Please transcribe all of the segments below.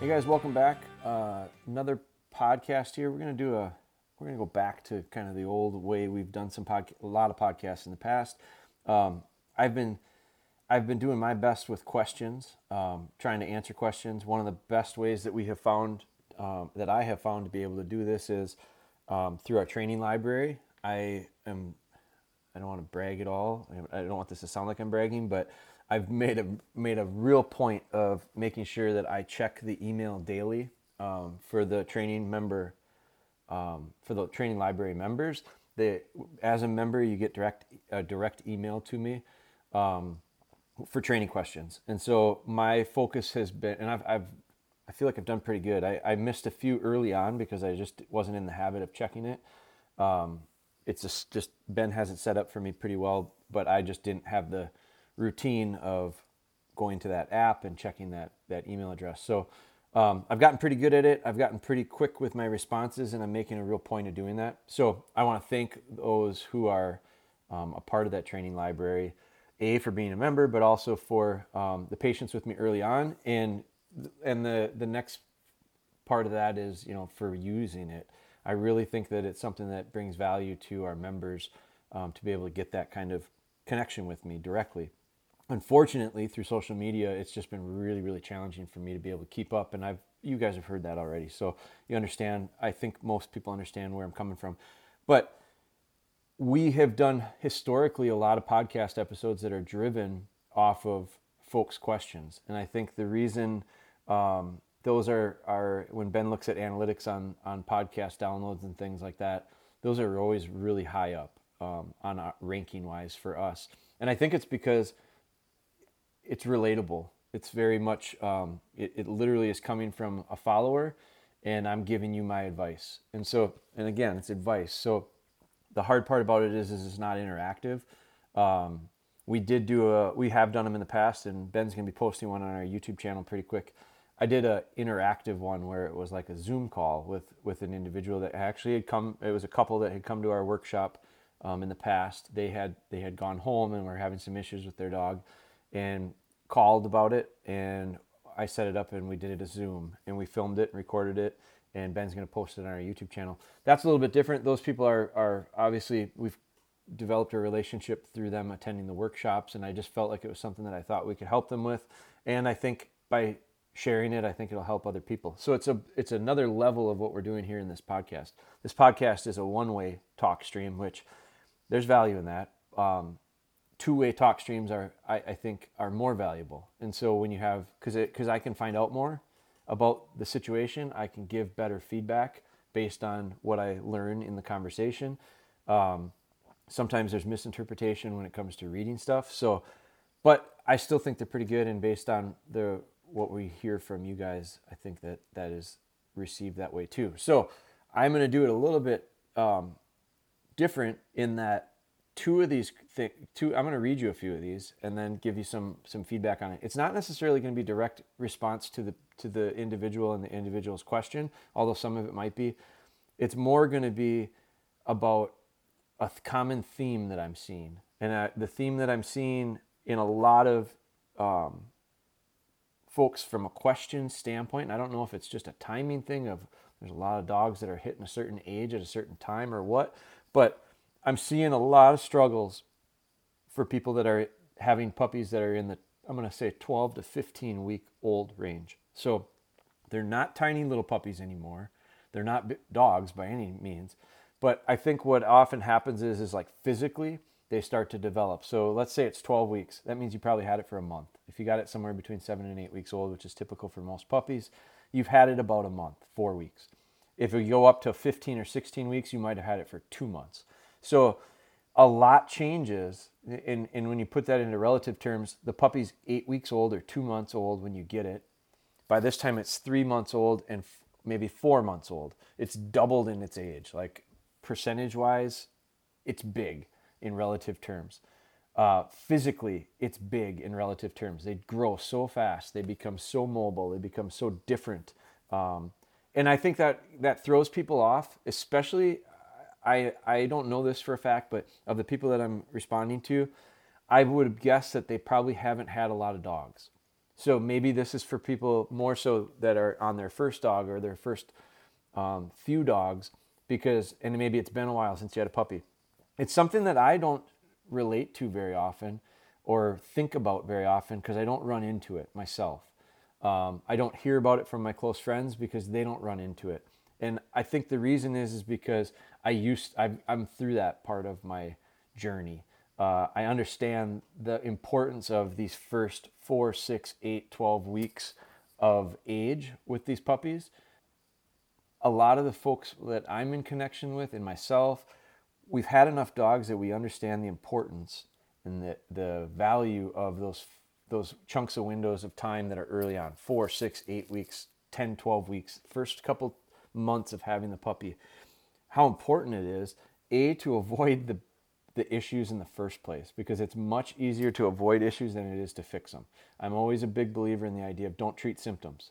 Hey guys, welcome back. Uh, another podcast here. We're gonna do a. We're gonna go back to kind of the old way we've done some pod, a lot of podcasts in the past. Um, I've been, I've been doing my best with questions, um, trying to answer questions. One of the best ways that we have found, um, that I have found to be able to do this is um, through our training library. I am. I don't want to brag at all. I don't want this to sound like I'm bragging, but I've made a made a real point of making sure that I check the email daily um, for the training member um, for the training library members. They, as a member, you get direct a direct email to me um, for training questions, and so my focus has been, and I've, I've I feel like I've done pretty good. I, I missed a few early on because I just wasn't in the habit of checking it. Um, it's just, just Ben has it set up for me pretty well, but I just didn't have the routine of going to that app and checking that that email address. So um, I've gotten pretty good at it. I've gotten pretty quick with my responses, and I'm making a real point of doing that. So I want to thank those who are um, a part of that training library, a for being a member, but also for um, the patience with me early on, and and the the next part of that is you know for using it. I really think that it's something that brings value to our members um, to be able to get that kind of connection with me directly unfortunately through social media it's just been really really challenging for me to be able to keep up and i've you guys have heard that already so you understand i think most people understand where i'm coming from. But we have done historically a lot of podcast episodes that are driven off of folks questions and i think the reason um, those are, are when ben looks at analytics on, on podcast downloads and things like that those are always really high up um, on ranking wise for us. And i think it's because it's relatable. It's very much, um, it, it literally is coming from a follower and I'm giving you my advice. And so, and again, it's advice. So the hard part about it is, is it's not interactive. Um, we did do a, we have done them in the past and Ben's to be posting one on our YouTube channel pretty quick. I did a interactive one where it was like a Zoom call with, with an individual that actually had come, it was a couple that had come to our workshop um, in the past. They had, they had gone home and were having some issues with their dog and called about it and I set it up and we did it as Zoom and we filmed it and recorded it and Ben's going to post it on our YouTube channel. That's a little bit different. Those people are, are obviously, we've developed a relationship through them attending the workshops and I just felt like it was something that I thought we could help them with. And I think by sharing it, I think it'll help other people. So it's a, it's another level of what we're doing here in this podcast. This podcast is a one-way talk stream, which there's value in that. Um, two-way talk streams are I, I, think are more valuable. And so when you have because because i can find out more about the situation i can give better feedback based on what i learn in the conversation. Um, sometimes there's misinterpretation when it comes to reading stuff. So but i still think they're pretty good. And based on the what we hear from you guys i think that that is received that way too. So i'm going to do it a little bit um, different in that two of these th- two i'm going to read you a few of these and then give you some some feedback on it. It's not necessarily going to be direct response to the to the individual and the individual's question although some of it might be. It's more going to be about a common theme that i'm seeing. And uh, the theme that i'm seeing in a lot of um, folks from a question standpoint and i don't know if it's just a timing thing of there's a lot of dogs that are hitting a certain age at a certain time or what but I'm seeing a lot of struggles for people that are having puppies that are in the I'm going to say 12 to 15 week old range. So they're not tiny little puppies anymore. They're not dogs by any means. But I think what often happens is is like physically they start to develop. So let's say it's 12 weeks. That means you probably had it for a month. If you got it somewhere between 7 and 8 weeks old, which is typical for most puppies, you've had it about a month, 4 weeks. If you go up to 15 or 16 weeks, you might have had it for 2 months. So a lot changes. And, and when you put that into relative terms, the puppy's eight weeks old or two months old when you get it. By this time, it's three months old and f- maybe four months old. It's doubled in its age. Like percentage wise, it's big in relative terms. Uh, physically, it's big in relative terms. They grow so fast. They become so mobile. They become so different. Um, and I think that that throws people off, especially I, I don't know this for a fact, but of the people that I'm responding to, I would guess that they probably haven't had a lot of dogs. So maybe this is for people more so that are on their first dog or their first um, few dogs because, and maybe it's been a while since you had a puppy. It's something that I don't relate to very often or think about very often because I don't run into it myself. Um, I don't hear about it from my close friends because they don't run into it. And I think the reason is is because I used i am through that part of my journey. Uh, I understand the importance of these first four, six, eight, 12 weeks of age with these puppies. A lot of the folks that I'm in connection with and myself, we've had enough dogs that we understand the importance and the, the value of those those chunks of windows of time that are early on four six eight weeks 10 12 weeks first couple months of having the puppy how important it is a to avoid the the issues in the first place because it's much easier to avoid issues than it is to fix them. I'm always a big believer in the idea of don't treat symptoms.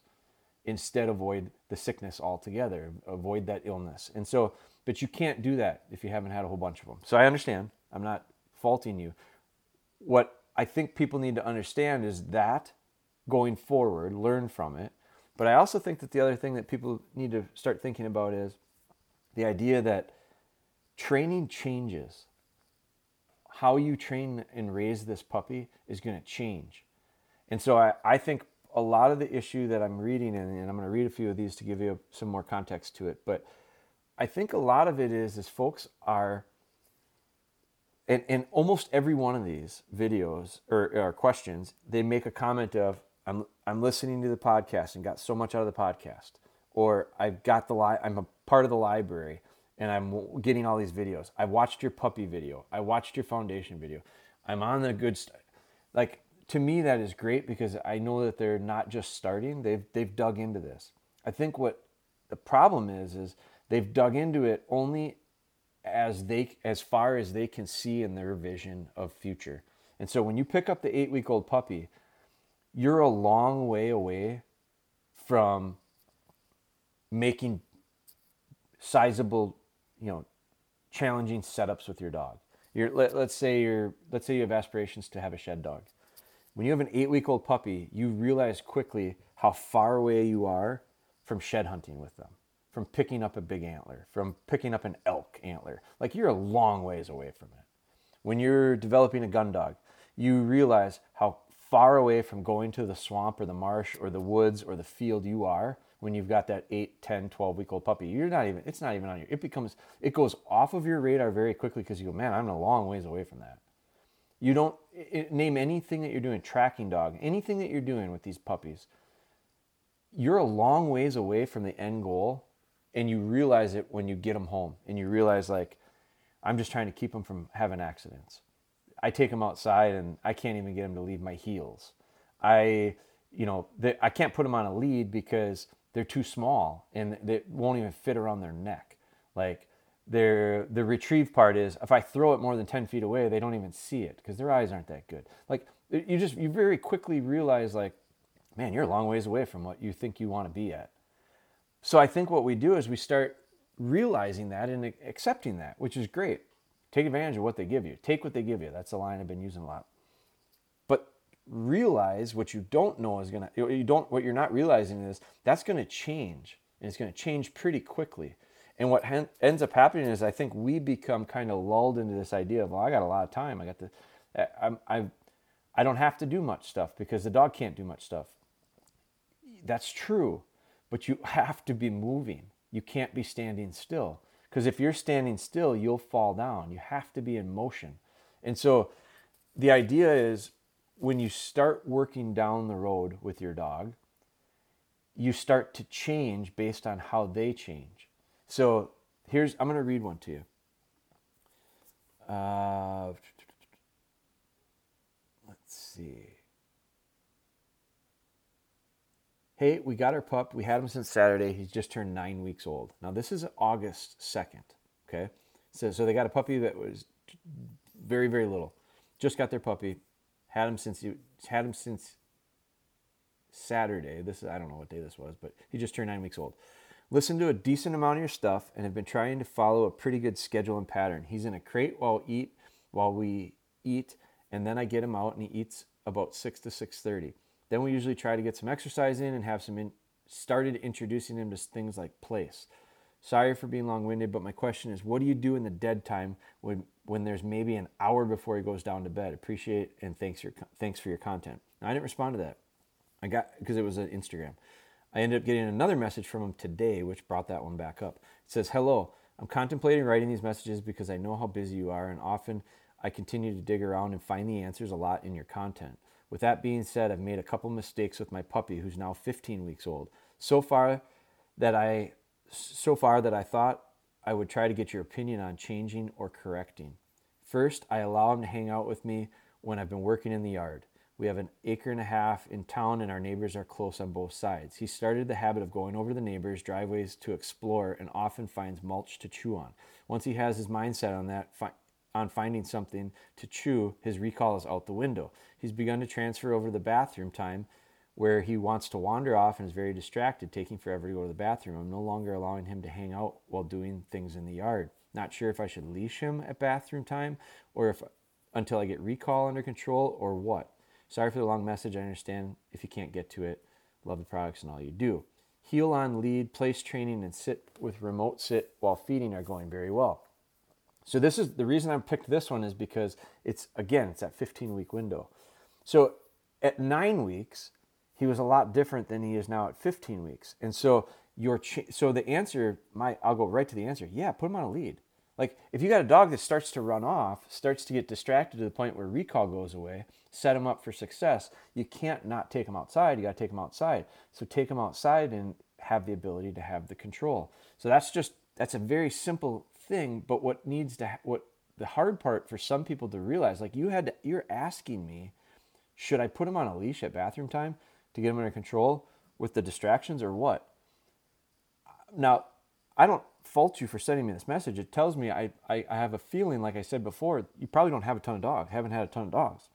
Instead avoid the sickness altogether, avoid that illness. And so but you can't do that if you haven't had a whole bunch of them. So I understand. I'm not faulting you. What I think people need to understand is that going forward, learn from it. But I also think that the other thing that people need to start thinking about is the idea that training changes. How you train and raise this puppy is going to change. And so I, I think a lot of the issue that I'm reading, and, and I'm going to read a few of these to give you some more context to it, but I think a lot of it is is folks are and, and almost every one of these videos or, or questions, they make a comment of, I'm, I'm listening to the podcast and got so much out of the podcast. Or I've got the li- I'm a part of the library and I'm getting all these videos. I watched your puppy video. I watched your foundation video. I'm on the good stuff. Like to me, that is great because I know that they're not just starting. They've they've dug into this. I think what the problem is is they've dug into it only as they as far as they can see in their vision of future. And so when you pick up the 8-week-old puppy, you're a long way away from making sizable, you know, challenging setups with your dog. You're, let, let's say you're let's say you have aspirations to have a shed dog. When you have an 8-week-old puppy, you realize quickly how far away you are from shed hunting with them from picking up a big antler, from picking up an elk antler. Like you're a long ways away from it. When you're developing a gun dog, you realize how far away from going to the swamp or the marsh or the woods or the field you are when you've got that 8 10 12 week old puppy you're not even it's not even on your it becomes it goes off of your radar very quickly because you go man i'm a long ways away from that. You don't it, name anything that you're doing tracking dog anything that you're doing with these puppies you're a long ways away from the end goal and you realize it when you get them home and you realize like i'm just trying to keep them from having accidents. I take them outside and i can't even get them to leave my heels. I you know i can't put them on a lead because they're too small and they won't even fit around their neck like their the retrieve part is if i throw it more than 10 feet away they don't even see it because their eyes aren't that good like you just you very quickly realize like man you're a long ways away from what you think you want to be at so I think what we do is we start realizing that and accepting that, which is great. Take advantage of what they give you. Take what they give you. That's the line I've been using a lot. Realize what you don't know is gonna you don't what you're not realizing is that's gonna change and it's gonna change pretty quickly. And what ends up happening is I think we become kind of lulled into this idea of well I got a lot of time. I got the I'm I I don't have to do much stuff because the dog can't do much stuff. That's true but you have to be moving. You can't be standing still. Because if you're standing still, you'll fall down. You have to be in motion. And so the idea is when you start working down the road with your dog, you start to change based on how they change. So here's, I'm going to read one to you. Uh, let's see. hey, we got our pup. We had him since Saturday. He's just turned nine weeks old. Now, this is August 2nd. Okay. So, so they got a puppy that was very, very little. Just got their puppy. Had him since he had him since Saturday. This is I don't know what day this was, but he just turned nine weeks old. Listen to a decent amount of your stuff and have been trying to follow a pretty good schedule and pattern. He's in a crate while eat while we eat, and then I get him out and he eats about six to six thirty. Then we usually try to get some exercise in and have some in, started introducing him to things like place. Sorry for being long winded, but my question is what do you do in the dead time when, when there's maybe an hour before he goes down to bed? Appreciate and thanks, your, thanks for your content. Now, I didn't respond to that. I got because it was an Instagram. I ended up getting another message from him today, which brought that one back up. It says, Hello, I'm contemplating writing these messages because I know how busy you are, and often I continue to dig around and find the answers a lot in your content. With that being said, I've made a couple mistakes with my puppy who's now 15 weeks old. So far that I so far that I thought I would try to get your opinion on changing or correcting. First, I allow him to hang out with me when I've been working in the yard. We have an acre and a half in town, and our neighbors are close on both sides. He started the habit of going over the neighbors' driveways to explore and often finds mulch to chew on. Once he has his mindset on that, fi- on finding something to chew, his recall is out the window. He's begun to transfer over the bathroom time where he wants to wander off and is very distracted, taking forever to go to the bathroom. I'm no longer allowing him to hang out while doing things in the yard. Not sure if I should leash him at bathroom time or if until I get recall under control or what. Sorry for the long message. I understand if you can't get to it. Love the products and all you do. Heel on lead, place training, and sit with remote sit while feeding are going very well. So this is the reason I picked this one is because it's again it's that 15 week window. So at nine weeks, he was a lot different than he is now at 15 weeks. And so your ch- so the answer, my I'll go right to the answer. Yeah, put him on a lead. Like if you got a dog that starts to run off, starts to get distracted to the point where recall goes away, set him up for success. You can't not take him outside. You got to take him outside. So take him outside and have the ability to have the control. So that's just that's a very simple thing, but what needs to what the hard part for some people to realize like you had to, you're asking me should I put him on a leash at bathroom time to get them under control with the distractions or what? Now, I don't fault you for sending me this message. It tells me I, I, I, have a feeling, like I said before, you probably don't have a ton of dogs, haven't had a ton of dogs.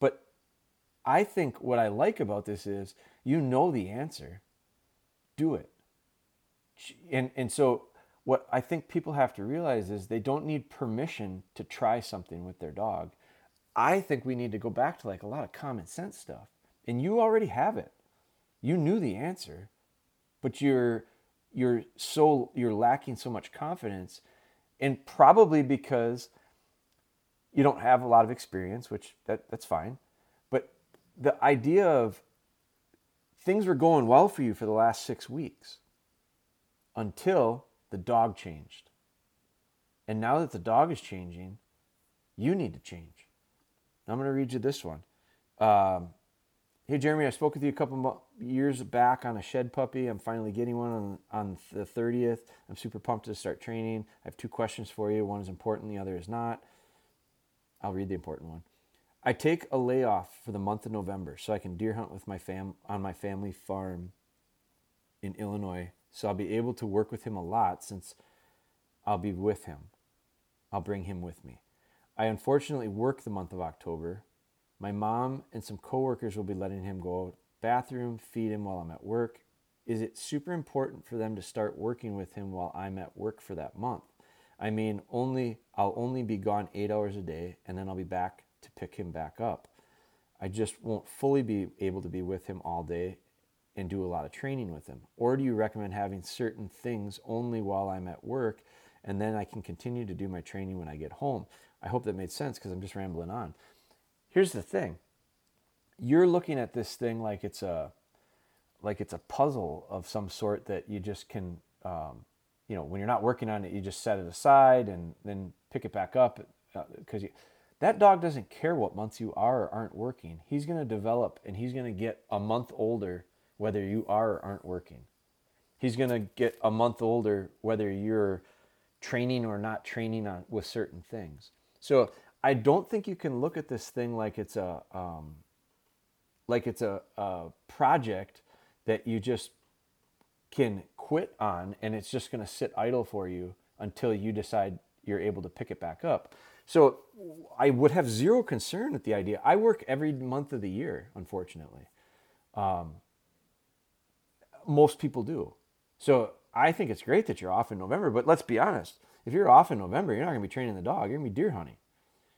But I think what I like about this is you know the answer, do it. And, and so, what I think people have to realize is they don't need permission to try something with their dog. I think we need to go back to like a lot of common sense stuff. And you already have it. You knew the answer, but you're you're so you're lacking so much confidence and probably because you don't have a lot of experience which that, that's fine. But the idea of things were going well for you for the last six weeks until the dog changed. And now that the dog is changing you need to change. I'm going to read you this one. Um, Hey, Jeremy, I spoke with you a couple years back on a shed puppy. I'm finally getting one on, on the 30th. I'm super pumped to start training. I have two questions for you. One is important, the other is not. I'll read the important one. I take a layoff for the month of November so I can deer hunt with my fam on my family farm in Illinois. So I'll be able to work with him a lot since I'll be with him. I'll bring him with me. I unfortunately work the month of October, my mom and some coworkers will be letting him go bathroom, feed him while I'm at work. Is it super important for them to start working with him while I'm at work for that month? I mean, only I'll only be gone 8 hours a day and then I'll be back to pick him back up. I just won't fully be able to be with him all day and do a lot of training with him. Or do you recommend having certain things only while I'm at work and then I can continue to do my training when I get home? I hope that made sense because I'm just rambling on. Here's the thing. You're looking at this thing like it's a like it's a puzzle of some sort that you just can um, you know when you're not working on it you just set it aside and then pick it back up because uh, that dog doesn't care what months you are or aren't working. He's going to develop and he's going to get a month older whether you are or aren't working. He's going to get a month older whether you're training or not training on with certain things. So I don't think you can look at this thing like it's a um, like it's a, a project that you just can quit on and it's just going to sit idle for you until you decide you're able to pick it back up. So I would have zero concern with the idea. I work every month of the year, unfortunately. Um, most people do. So I think it's great that you're off in November, but let's be honest. If you're off in November, you're not going to be training the dog. You're going to be deer hunting.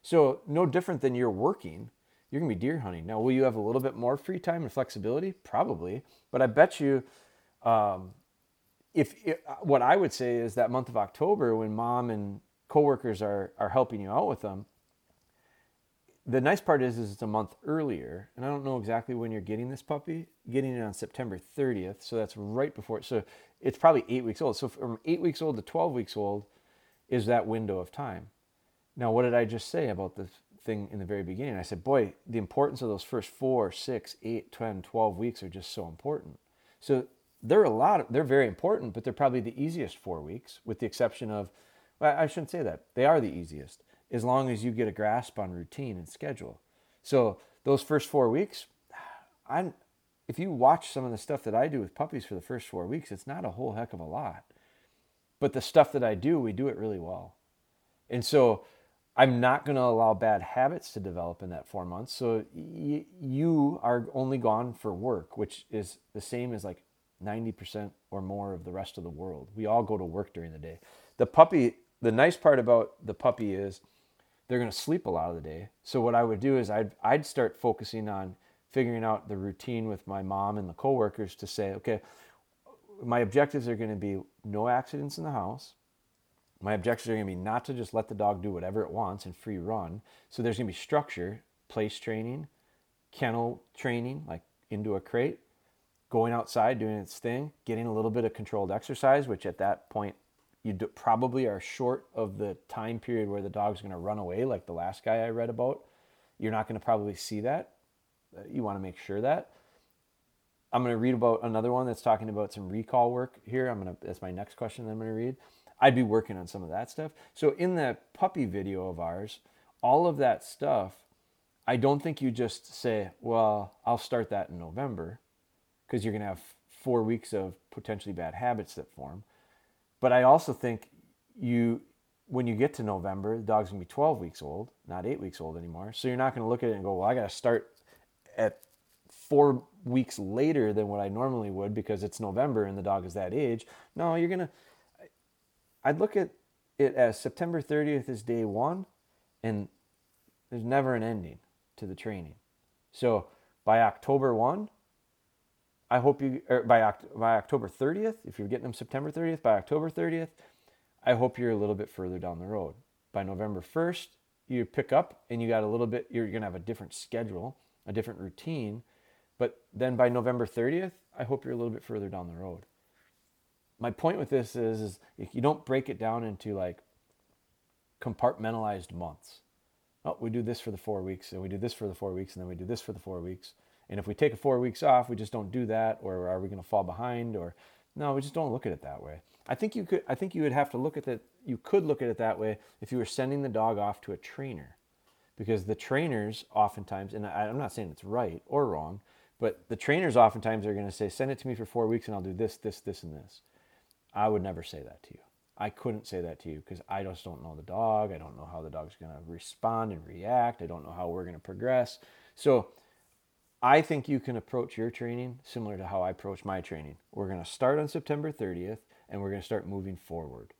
So, no different than you're working, you're going to be deer hunting. Now, will you have a little bit more free time and flexibility? Probably. But I bet you, um, if, if what I would say is that month of October when mom and coworkers are, are helping you out with them, the nice part is, is it's a month earlier, and I don't know exactly when you're getting this puppy. Getting it on September 30th, so that's right before. So it's probably eight weeks old. So from eight weeks old to 12 weeks old is that window of time. Now, what did I just say about the thing in the very beginning? I said, boy, the importance of those first four, six, eight, 10, 12 weeks are just so important. So they're a lot. Of, they're very important, but they're probably the easiest four weeks, with the exception of. Well, I shouldn't say that. They are the easiest as long as you get a grasp on routine and schedule. So those first four weeks, I, if you watch some of the stuff that I do with puppies for the first four weeks, it's not a whole heck of a lot. But the stuff that I do, we do it really well. And so I'm not going to allow bad habits to develop in that four months. So y- you are only gone for work, which is the same as like 90% or more of the rest of the world. We all go to work during the day. The puppy, the nice part about the puppy is they're going to sleep a lot of the day. So what I would do is I'd I'd start focusing on figuring out the routine with my mom and the coworkers to say, okay, my objectives are going to be no accidents in the house. My objectives are going to be not to just let the dog do whatever it wants and free run. So there's going to be structure, place training, kennel training, like into a crate, going outside, doing its thing, getting a little bit of controlled exercise, which at that point you do, probably are short of the time period where the dog's going to run away, like the last guy I read about. You're not going to probably see that. Uh, you want to make sure that. I'm going to read about another one that's talking about some recall work here. I'm going to that's my next question that I'm going to read. I'd be working on some of that stuff. So in that puppy video of ours, all of that stuff, I don't think you just say, "Well, I'll start that in November," because you're going to have 4 weeks of potentially bad habits that form. But I also think you, when you get to November, the dog's gonna be 12 weeks old, not eight weeks old anymore. So you're not gonna look at it and go, well, I gotta start at four weeks later than what I normally would because it's November and the dog is that age. No, you're gonna, I'd look at it as September 30th is day one, and there's never an ending to the training. So by October 1, I hope you er, by by October 30th, if you're getting them September 30th, by October 30th, I hope you're a little bit further down the road. By November 1st, you pick up and you got a little bit. You're gonna have a different schedule, a different routine, but then by November 30th, I hope you're a little bit further down the road. My point with this is, is if you don't break it down into like compartmentalized months. Oh, we do this for the four weeks, and we do this for the four weeks, and then we do this for the four weeks and if we take a four weeks off, we just don't do that, or are we going to fall behind? Or no, we just don't look at it that way. I think you could. I think you would have to look at that. You could look at it that way if you were sending the dog off to a trainer, because the trainers oftentimes, and I, I'm not saying it's right or wrong, but the trainers oftentimes are going to say, "Send it to me for four weeks, and I'll do this, this, this, and this." I would never say that to you. I couldn't say that to you because I just don't know the dog. I don't know how the dog's going to respond and react. I don't know how we're going to progress. So I think you can approach your training similar to how I approach my training. We're going to start on September 30th and we're going to start moving forward.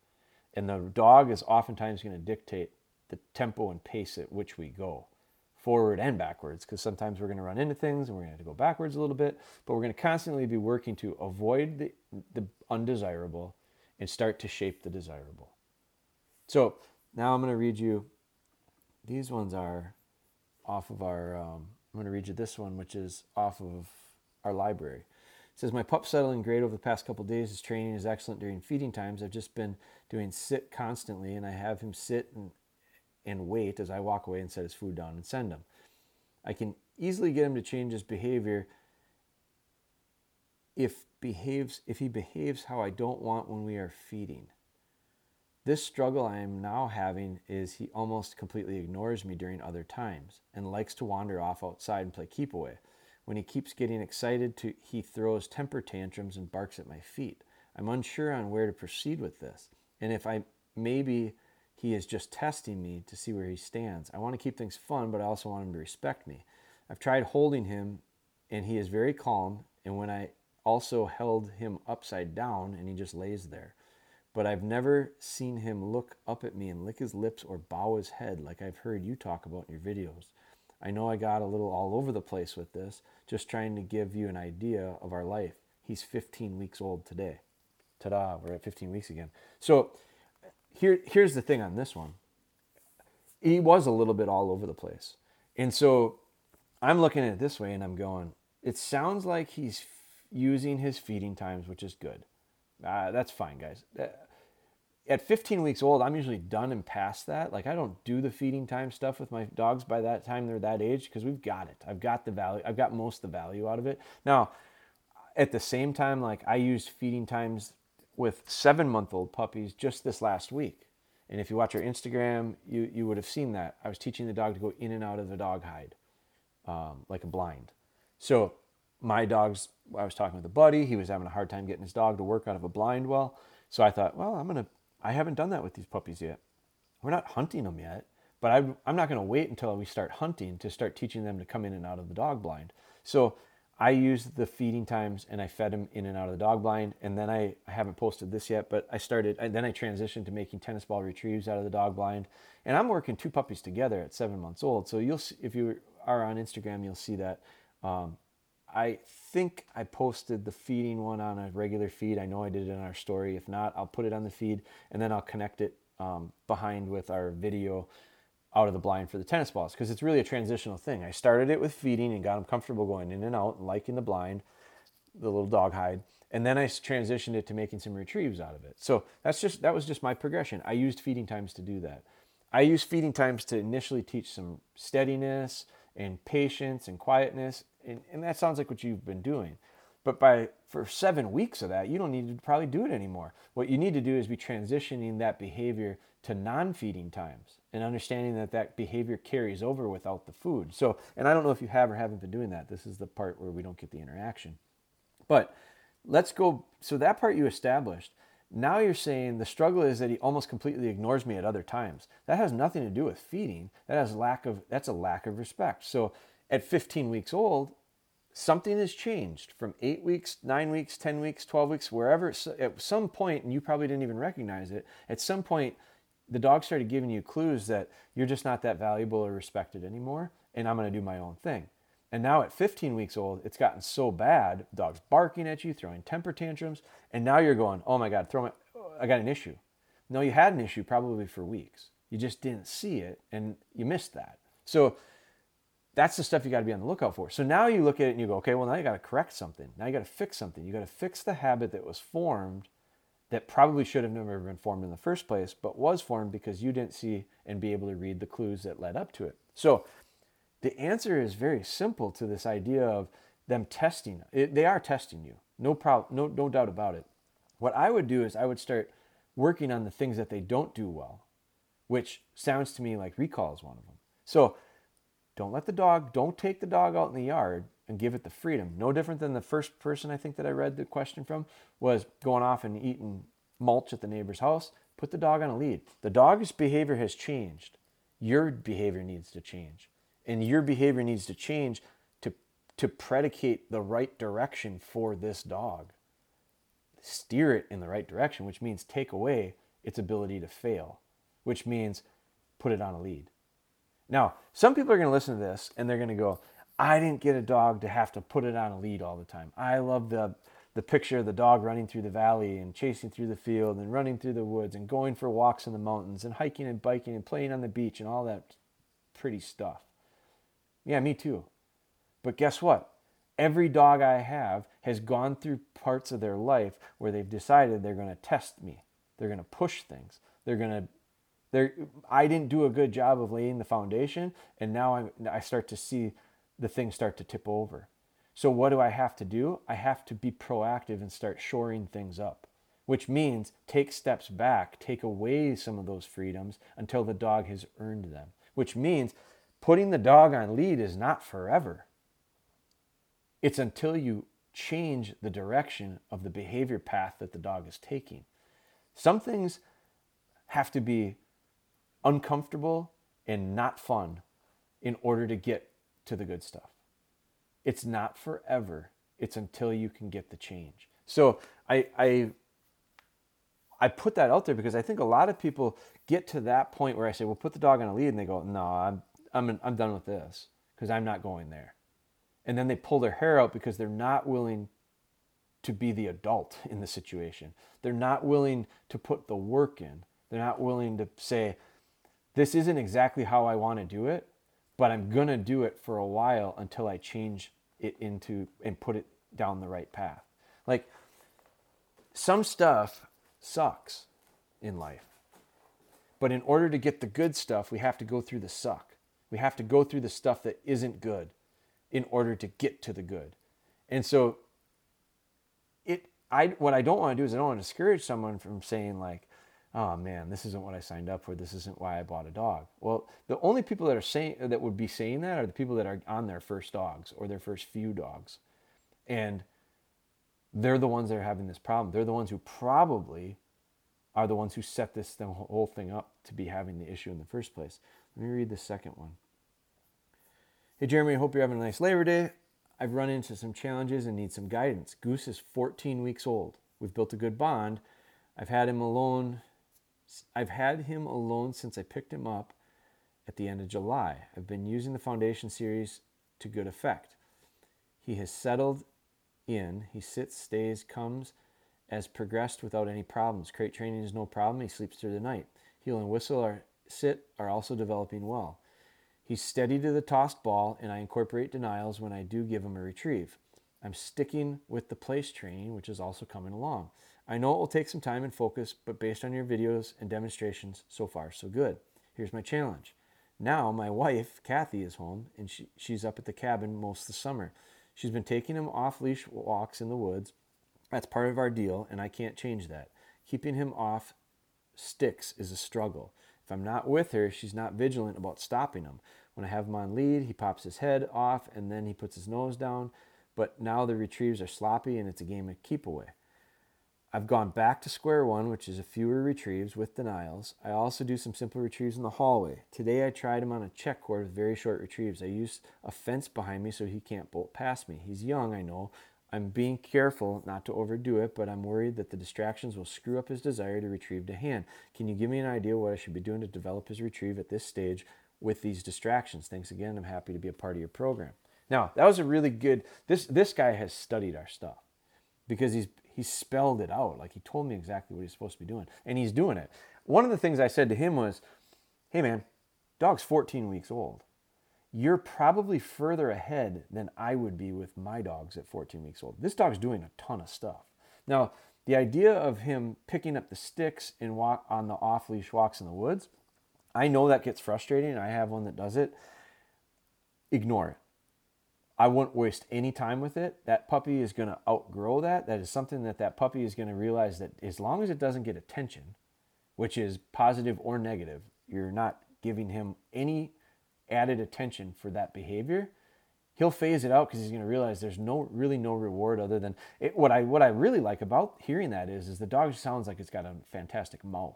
And the dog is oftentimes going to dictate the tempo and pace at which we go forward and backwards because sometimes we're going to run into things and we're going to, have to go backwards a little bit, but we're going to constantly be working to avoid the, the undesirable and start to shape the desirable. So now I'm going to read you, these ones are off of our um, I'm going to read you this one, which is off of our library. It says, My pup's settling great over the past couple days. His training is excellent during feeding times. I've just been doing sit constantly, and I have him sit and, and wait as I walk away and set his food down and send him. I can easily get him to change his behavior if behaves if he behaves how I don't want when we are feeding. This struggle I am now having is he almost completely ignores me during other times and likes to wander off outside and play keep away. When he keeps getting excited, to, he throws temper tantrums and barks at my feet. I'm unsure on where to proceed with this, and if I maybe he is just testing me to see where he stands. I want to keep things fun, but I also want him to respect me. I've tried holding him, and he is very calm. And when I also held him upside down, and he just lays there but I've never seen him look up at me and lick his lips or bow his head like I've heard you talk about in your videos. I know I got a little all over the place with this, just trying to give you an idea of our life. He's 15 weeks old today. Ta da, we're at 15 weeks again. So here, here's the thing on this one he was a little bit all over the place. And so I'm looking at it this way and I'm going, it sounds like he's using his feeding times, which is good. Uh, that's fine, guys. Uh, at 15 weeks old, I'm usually done and past that. Like I don't do the feeding time stuff with my dogs by that time they're that age because we've got it. I've got the value. I've got most of the value out of it. Now, at the same time, like I used feeding times with seven month old puppies just this last week. And if you watch our Instagram, you, you would have seen that. I was teaching the dog to go in and out of the dog hide um, like a blind. So my dog's, I was talking with a buddy. He was having a hard time getting his dog to work out of a blind well. So I thought, well, I'm going to, I haven't done that with these puppies yet. We're not hunting them yet, but I, I'm not going to wait until we start hunting to start teaching them to come in and out of the dog blind. So I used the feeding times and I fed him in and out of the dog blind. And then I, I haven't posted this yet, but I started, and then I transitioned to making tennis ball retrieves out of the dog blind. And I'm working two puppies together at seven months old. So you'll see, if you are on Instagram, you'll see that. Um, I think I posted the feeding one on a regular feed. I know I did it in our story. If not, I'll put it on the feed and then I'll connect it um, behind with our video out of the blind for the tennis balls because it's really a transitional thing. I started it with feeding and got them comfortable going in and out and liking the blind, the little dog hide, and then I transitioned it to making some retrieves out of it. So that's just that was just my progression. I used feeding times to do that. I used feeding times to initially teach some steadiness and patience and quietness, and, and that sounds like what you've been doing. But by for seven weeks of that, you don't need to probably do it anymore. What you need to do is be transitioning that behavior to non-feeding times and understanding that that behavior carries over without the food. So, and I don't know if you have or haven't been doing that. This is the part where we don't get the interaction. But let's go. So that part you established. Now you're saying the struggle is that he almost completely ignores me at other times. That has nothing to do with feeding. That has lack of that's a lack of respect. So at 15 weeks old, something has changed from eight weeks, nine weeks, 10 weeks, 12 weeks, wherever. At some point, and you probably didn't even recognize it, at some point, the dog started giving you clues that you're just not that valuable or respected anymore, and I'm going to do my own thing. And now at 15 weeks old, it's gotten so bad, dog's barking at you, throwing temper tantrums, and now you're going, "Oh my god, throw my I got an issue." No, you had an issue probably for weeks. You just didn't see it and you missed that. So that's the stuff you got to be on the lookout for. So now you look at it and you go, "Okay, well now you got to correct something. Now you got to fix something. You got to fix the habit that was formed that probably should have never been formed in the first place, but was formed because you didn't see and be able to read the clues that led up to it. So the answer is very simple to this idea of them testing. It, they are testing you, no problem, no, no doubt about it. What I would do is I would start working on the things that they don't do well, which sounds to me like recall is one of them. So don't let the dog, don't take the dog out in the yard and give it the freedom. No different than the first person I think that I read the question from was going off and eating mulch at the neighbor's house. Put the dog on a lead. The dog's behavior has changed. Your behavior needs to change. And your behavior needs to change to, to predicate the right direction for this dog. Steer it in the right direction, which means take away its ability to fail, which means put it on a lead. Now, some people are going to listen to this and they're going to go, I didn't get a dog to have to put it on a lead all the time. I love the the picture of the dog running through the valley and chasing through the field and running through the woods and going for walks in the mountains and hiking and biking and playing on the beach and all that pretty stuff. Yeah, me too. But guess what? Every dog I have has gone through parts of their life where they've decided they're going to test me. They're going to push things. They're going to they're, I didn't do a good job of laying the foundation, and now I, I start to see the things start to tip over. So, what do I have to do? I have to be proactive and start shoring things up, which means take steps back, take away some of those freedoms until the dog has earned them, which means putting the dog on lead is not forever. It's until you change the direction of the behavior path that the dog is taking. Some things have to be uncomfortable and not fun in order to get to the good stuff. It's not forever. It's until you can get the change. So I, I I put that out there because I think a lot of people get to that point where I say, "Well, put the dog on a lead," and they go, "No, I'm I'm I'm done with this because I'm not going there. And then they pull their hair out because they're not willing to be the adult in the situation. They're not willing to put the work in. They're not willing to say, this isn't exactly how I want to do it, but I'm going to do it for a while until I change it into and put it down the right path. Like some stuff sucks in life. But in order to get the good stuff, we have to go through the suck. We have to go through the stuff that isn't good in order to get to the good. And so it I what I don't want to do is I don't want to discourage someone from saying like, oh man, this isn't what I signed up for. This isn't why I bought a dog. Well, the only people that are saying that would be saying that are the people that are on their first dogs or their first few dogs. And they're the ones that are having this problem. They're the ones who probably are the ones who set this whole thing up to be having the issue in the first place. Let me read the second one. Hey, Jeremy, I hope you're having a nice Labor Day. I've run into some challenges and need some guidance. Goose is 14 weeks old. We've built a good bond. I've had him alone. I've had him alone since I picked him up at the end of July. I've been using the foundation series to good effect. He has settled in. He sits, stays, comes, as progressed without any problems. Crate training is no problem. He sleeps through the night. Heel and whistle or sit are also developing well. He's steady to the tossed ball, and I incorporate denials when I do give him a retrieve. I'm sticking with the place training, which is also coming along. I know it will take some time and focus, but based on your videos and demonstrations, so far, so good. Here's my challenge. Now, my wife, Kathy, is home, and she, she's up at the cabin most of the summer. She's been taking him off leash walks in the woods that's part of our deal, and I can't change that. Keeping him off sticks is a struggle. If I'm not with her, she's not vigilant about stopping him. When I have him on lead, he pops his head off and then he puts his nose down. But now the retrieves are sloppy and it's a game of keep away. I've gone back to square one, which is a fewer retrieves with denials. I also do some simple retrieves in the hallway. Today I tried him on a check cord with very short retrieves. I used a fence behind me so he can't bolt past me. He's young, I know, I'm being careful not to overdo it, but I'm worried that the distractions will screw up his desire to retrieve the hand. Can you give me an idea what I should be doing to develop his retrieve at this stage with these distractions? Thanks again. I'm happy to be a part of your program. Now, that was a really good this this guy has studied our stuff because he's he's spelled it out. Like he told me exactly what he's supposed to be doing. And he's doing it. One of the things I said to him was, Hey man, dog's 14 weeks old you're probably further ahead than I would be with my dogs at 14 weeks old. This dog's doing a ton of stuff. Now, the idea of him picking up the sticks and walk on the off leash walks in the woods, I know that gets frustrating. I have one that does it. Ignore it. I wouldn't waste any time with it. That puppy is going to outgrow that. That is something that that puppy is going to realize that as long as it doesn't get attention, which is positive or negative, you're not giving him any added attention for that behavior, he'll phase it out because he's going to realize there's no really no reward other than it, what I what I really like about hearing that is is the dog sounds like it's got a fantastic mouth.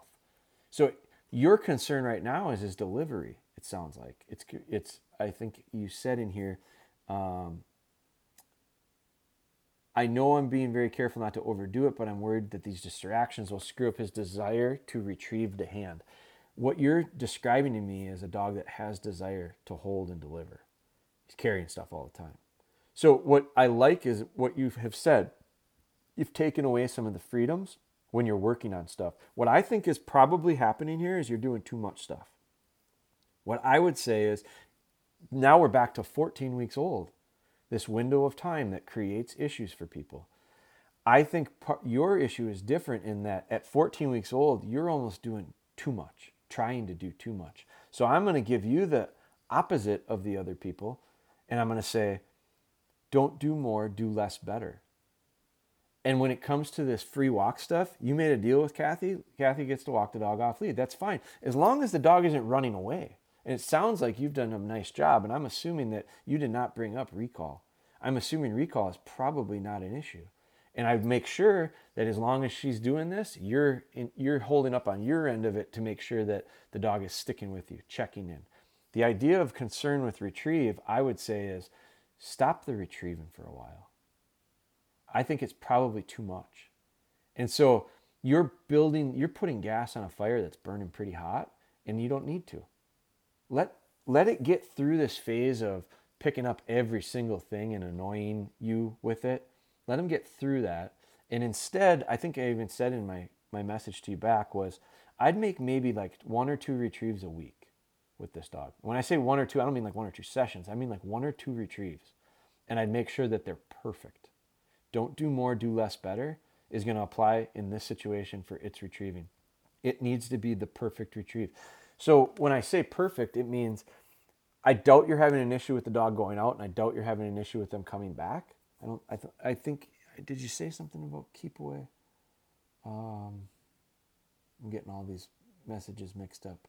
So your concern right now is his delivery. It sounds like it's it's. I think you said in here. Um, I know I'm being very careful not to overdo it, but I'm worried that these distractions will screw up his desire to retrieve the hand what you're describing to me is a dog that has desire to hold and deliver. He's carrying stuff all the time. So what I like is what you have said. You've taken away some of the freedoms when you're working on stuff. What I think is probably happening here is you're doing too much stuff. What I would say is now we're back to 14 weeks old, this window of time that creates issues for people. I think your issue is different in that at 14 weeks old, you're almost doing too much trying to do too much. So I'm going to give you the opposite of the other people, and I'm going to say, don't do more, do less better. And when it comes to this free walk stuff, you made a deal with Kathy. Kathy gets to walk the dog off lead. That's fine. As long as the dog isn't running away. And it sounds like you've done a nice job. And I'm assuming that you did not bring up recall. I'm assuming recall is probably not an issue and I'd make sure that as long as she's doing this, you're in, you're holding up on your end of it to make sure that the dog is sticking with you, checking in. The idea of concern with retrieve, I would say, is stop the retrieving for a while. I think it's probably too much, and so you're building, you're putting gas on a fire that's burning pretty hot, and you don't need to. Let let it get through this phase of picking up every single thing and annoying you with it. Let them get through that. And instead, I think I even said in my, my message to you back was I'd make maybe like one or two retrieves a week with this dog. When I say one or two, I don't mean like one or two sessions. I mean like one or two retrieves. And I'd make sure that they're perfect. Don't do more, do less better is going to apply in this situation for its retrieving. It needs to be the perfect retrieve. So when I say perfect, it means I doubt you're having an issue with the dog going out, and I doubt you're having an issue with them coming back. I don't. I, th- I think. Did you say something about keep away? Um, I'm getting all these messages mixed up.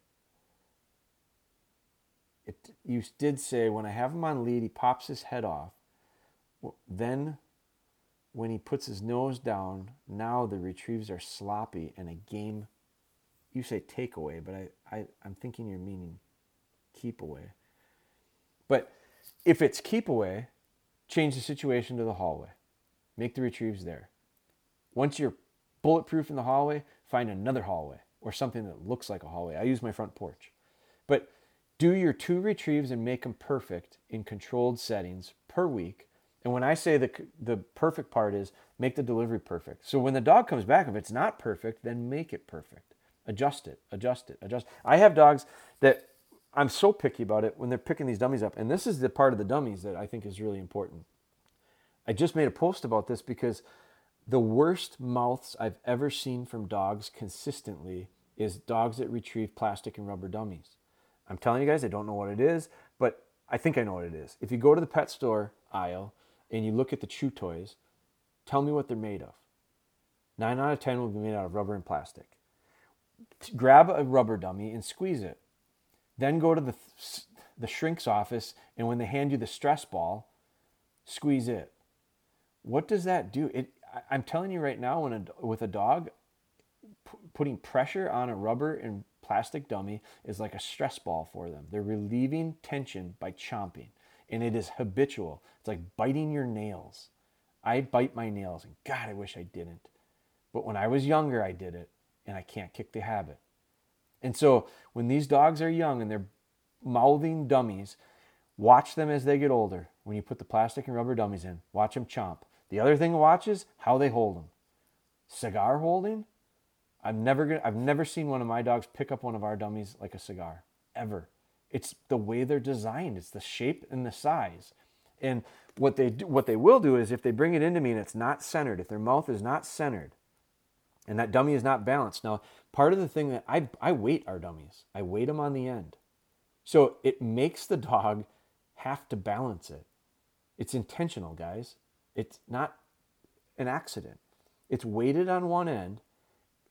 It. You did say when I have him on lead, he pops his head off. Then, when he puts his nose down, now the retrieves are sloppy and a game. You say takeaway, but I, I I'm thinking you're meaning keep away. But if it's keep away, change the situation to the hallway. Make the retrieves there. Once you're bulletproof in the hallway, find another hallway or something that looks like a hallway. I use my front porch. But do your two retrieves and make them perfect in controlled settings per week. And when I say the, the perfect part is make the delivery perfect. So when the dog comes back, if it's not perfect, then make it perfect. Adjust it, adjust it, adjust. I have dogs that I'm so picky about it when they're picking these dummies up. And this is the part of the dummies that I think is really important. I just made a post about this because the worst mouths I've ever seen from dogs consistently is dogs that retrieve plastic and rubber dummies. I'm telling you guys, I don't know what it is, but I think I know what it is. If you go to the pet store aisle and you look at the chew toys, tell me what they're made of. Nine out of 10 will be made out of rubber and plastic. Grab a rubber dummy and squeeze it then go to the, the shrink's office, and when they hand you the stress ball, squeeze it. What does that do? It, I'm telling you right now, when a, with a dog, p- putting pressure on a rubber and plastic dummy is like a stress ball for them. They're relieving tension by chomping, and it is habitual. It's like biting your nails. I bite my nails, and God, I wish I didn't. But when I was younger, I did it, and I can't kick the habit. And so when these dogs are young and they're mouthing dummies, watch them as they get older. When you put the plastic and rubber dummies in, watch them chomp. The other thing to watch is how they hold them. Cigar holding, I've never I've never seen one of my dogs pick up one of our dummies like a cigar ever. It's the way they're designed. It's the shape and the size. And what they do, what they will do is if they bring it into me and it's not centered, if their mouth is not centered, and that dummy is not balanced. Now, part of the thing that I, I weight our dummies, I weight them on the end. So it makes the dog have to balance it. It's intentional, guys. It's not an accident. It's weighted on one end.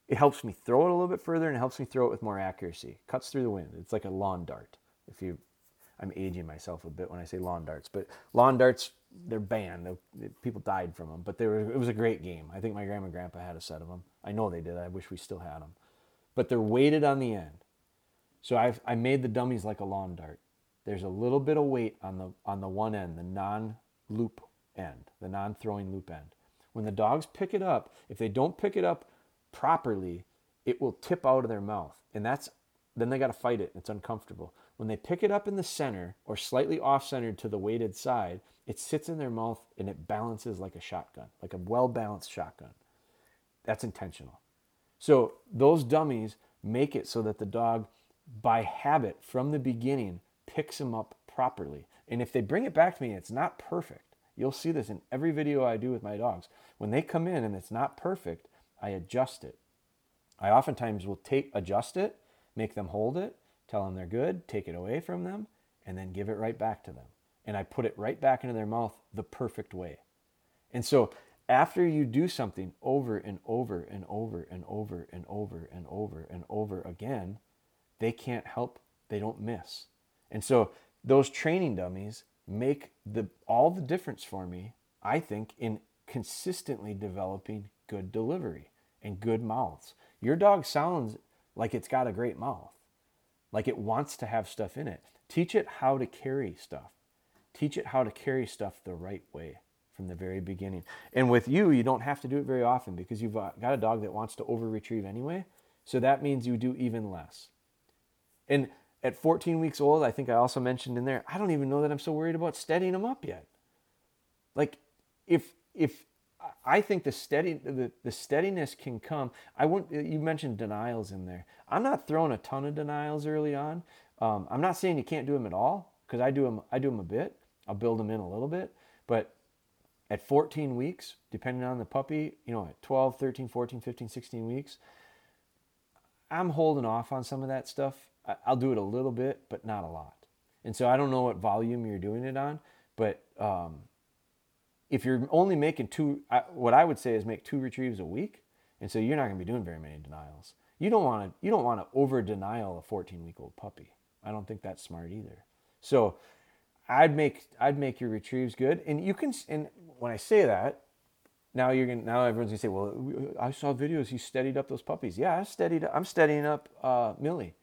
It helps me throw it a little bit further and it helps me throw it with more accuracy. Cuts through the wind. It's like a lawn dart. If you I'm aging myself a bit when I say lawn darts, but lawn darts they're banned. People died from them, but they were, it was a great game. I think my grandma and grandpa had a set of them. I know they did. I wish we still had them, but they're weighted on the end. So I've I made the dummies like a lawn dart. There's a little bit of weight on the on the one end, the non-loop end, the non-throwing loop end. When the dogs pick it up, if they don't pick it up properly, it will tip out of their mouth, and that's then they got to fight it. It's uncomfortable. When they pick it up in the center or slightly off centered to the weighted side, it sits in their mouth and it balances like a shotgun, like a well balanced shotgun. That's intentional. So those dummies make it so that the dog, by habit from the beginning, picks them up properly. And if they bring it back to me, it's not perfect. You'll see this in every video I do with my dogs. When they come in and it's not perfect, I adjust it. I oftentimes will take adjust it, make them hold it, tell them they're good, take it away from them, and then give it right back to them. And I put it right back into their mouth the perfect way. And so after you do something over and over and over and over and over and over and over again, they can't help, they don't miss. And so those training dummies make the all the difference for me, I think, in consistently developing good delivery and good mouths. Your dog sounds like it's got a great mouth like it wants to have stuff in it. Teach it how to carry stuff. Teach it how to carry stuff the right way from the very beginning. And with you, you don't have to do it very often because you've got a dog that wants to over retrieve anyway. So that means you do even less. And at 14 weeks old, I think I also mentioned in there, I don't even know that I'm so worried about steadying them up yet. Like if if I think the steady the, the steadiness can come. I wouldn't you mentioned denials in there. I'm not throwing a ton of denials early on. Um, I'm not saying you can't do them at all because I do them I do them a bit. I'll build them in a little bit, but at 14 weeks, depending on the puppy, you know, at 12, 13, 14, 15, 16 weeks, I'm holding off on some of that stuff. I'll do it a little bit, but not a lot. And so I don't know what volume you're doing it on, but um, if you're only making two, what I would say is make two retrieves a week, and so you're not going to be doing very many denials. You don't want to you don't want to over denial a 14 week old puppy. I don't think that's smart either. So I'd make I'd make your retrieves good, and you can. And when I say that, now you're gonna now everyone's gonna say, well, I saw videos he steadied up those puppies. Yeah, I steadied. I'm steadying up uh, Millie.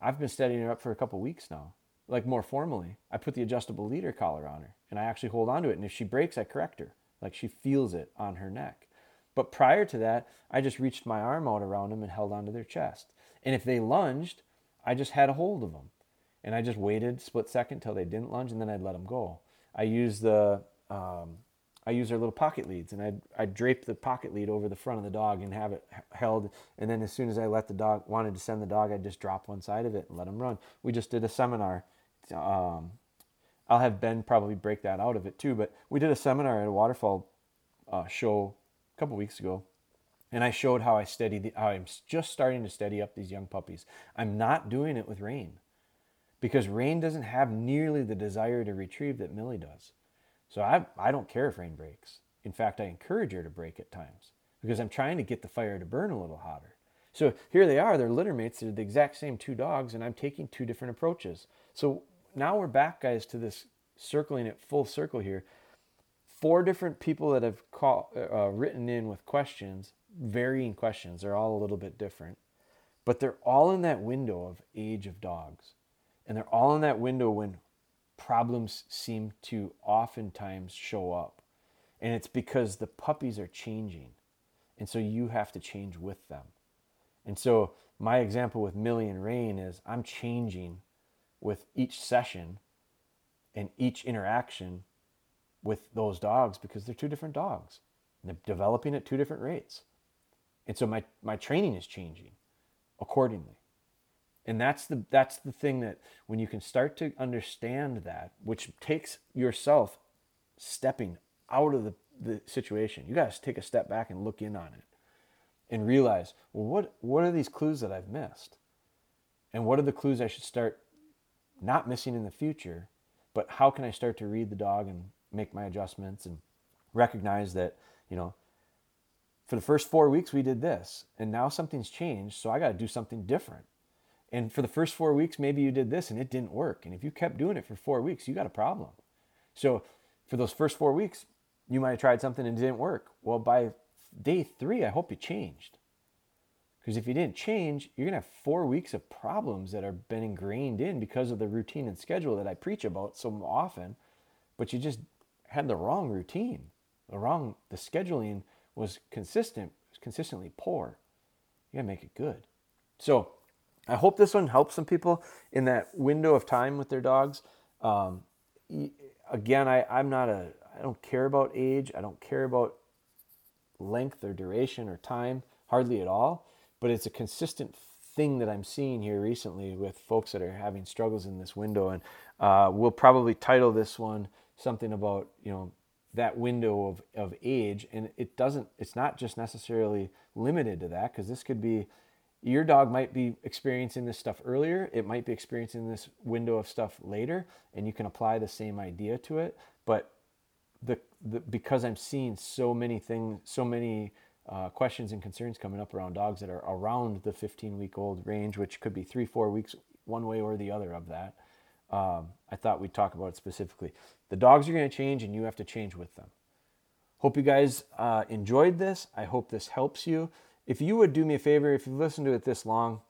I've been steadying her up for a couple weeks now, like more formally. I put the adjustable leader collar on her, and I actually hold on to it. And if she breaks, I correct her. Like she feels it on her neck. But prior to that, I just reached my arm out around them and held onto their chest. And if they lunged, I just had a hold of them, and I just waited split second till they didn't lunge, and then I'd let them go. I use the um, I use our little pocket leads and I'd, I'd drape the pocket lead over the front of the dog and have it held. And then as soon as I let the dog, wanted to send the dog, I'd just drop one side of it and let him run. We just did a seminar. Um, I'll have Ben probably break that out of it too, but we did a seminar at a waterfowl uh, show a couple weeks ago. And I showed how I steady the, how I'm just starting to steady up these young puppies. I'm not doing it with Rain because Rain doesn't have nearly the desire to retrieve that Millie does. So I, I don't care if rain breaks. In fact, I encourage her to break at times because I'm trying to get the fire to burn a little hotter. So here they are, they're litter mates, they're the exact same two dogs, and I'm taking two different approaches. So now we're back, guys, to this circling it full circle here. Four different people that have call, uh, written in with questions, varying questions. They're all a little bit different, but they're all in that window of age of dogs. And they're all in that window when problems seem to oftentimes show up. And it's because the puppies are changing. And so you have to change with them. And so my example with Millie and Rain is I'm changing with each session and each interaction with those dogs because they're two different dogs. And they're developing at two different rates. And so my, my training is changing accordingly and that's the that's the thing that when you can start to understand that which takes yourself stepping out of the, the situation you to take a step back and look in on it and realize well what what are these clues that i've missed? And what are the clues i should start not missing in the future? But how can i start to read the dog and make my adjustments and recognize that you know for the first four weeks we did this and now something's changed so i got to do something different and for the first four weeks, maybe you did this and it didn't work. And if you kept doing it for four weeks, you got a problem. So for those first four weeks, you might have tried something and it didn't work. Well, by day three, I hope you changed. Because if you didn't change, you're going to have four weeks of problems that are been ingrained in because of the routine and schedule that I preach about so often. But you just had the wrong routine. The wrong, the scheduling was consistent, was consistently poor. You got to make it good. So I hope this one helps some people in that window of time with their dogs. Um, again, I, I'm not a, I don't care about age. I don't care about length or duration or time, hardly at all. But it's a consistent thing that I'm seeing here recently with folks that are having struggles in this window. And uh, we'll probably title this one something about, you know, that window of, of age. And it doesn't, it's not just necessarily limited to that because this could be your dog might be experiencing this stuff earlier it might be experiencing this window of stuff later and you can apply the same idea to it but the, the because i'm seeing so many things so many uh, questions and concerns coming up around dogs that are around the 15 week old range which could be three four weeks one way or the other of that um, i thought we'd talk about it specifically. The dogs are going to change and you have to change with them. Hope you guys uh, enjoyed this. I hope this helps you if you would do me a favor, if you've listened to it this long,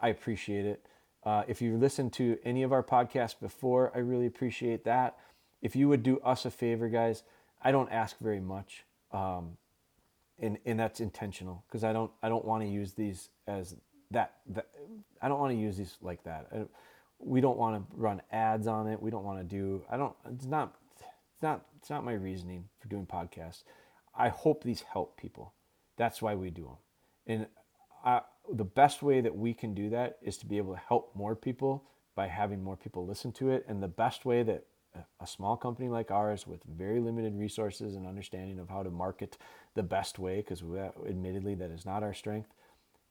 I appreciate it. Uh, if you've listened to any of our podcasts before, I really appreciate that. If you would do us a favor, guys, I don't ask very much, um, and and that's intentional because I don't I don't want to use these as that, that I don't want to use these like that. I, we don't want to run ads on it. We don't want to do. I don't. It's not. It's not. It's not my reasoning for doing podcasts. I hope these help people. That's why we do them. And I, the best way that we can do that is to be able to help more people by having more people listen to it. And the best way that a small company like ours with very limited resources and understanding of how to market the best way, because admittedly that is not our strength,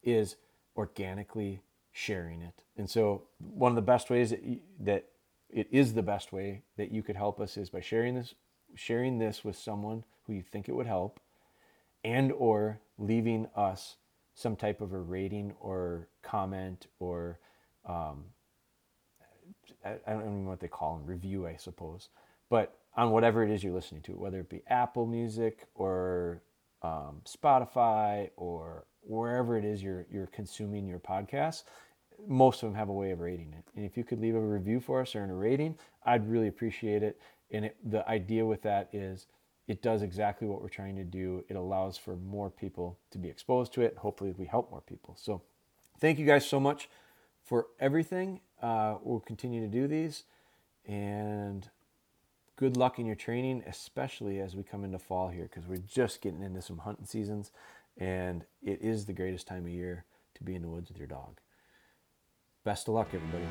is organically sharing it. And so one of the best ways that, you, that it is the best way that you could help us is by sharing this sharing this with someone who you think it would help and or leaving us some type of a rating or comment or um, I, don't even know what they call them, review, I suppose, but on whatever it is you're listening to, whether it be Apple Music or um, Spotify or wherever it is you're you're consuming your podcasts, most of them have a way of rating it. And if you could leave a review for us or a rating, I'd really appreciate it. And it, the idea with that is it does exactly what we're trying to do. It allows for more people to be exposed to it. Hopefully, we help more people. So, thank you guys so much for everything. Uh, we'll continue to do these. And good luck in your training, especially as we come into fall here, because we're just getting into some hunting seasons. And it is the greatest time of year to be in the woods with your dog. Best of luck, everybody.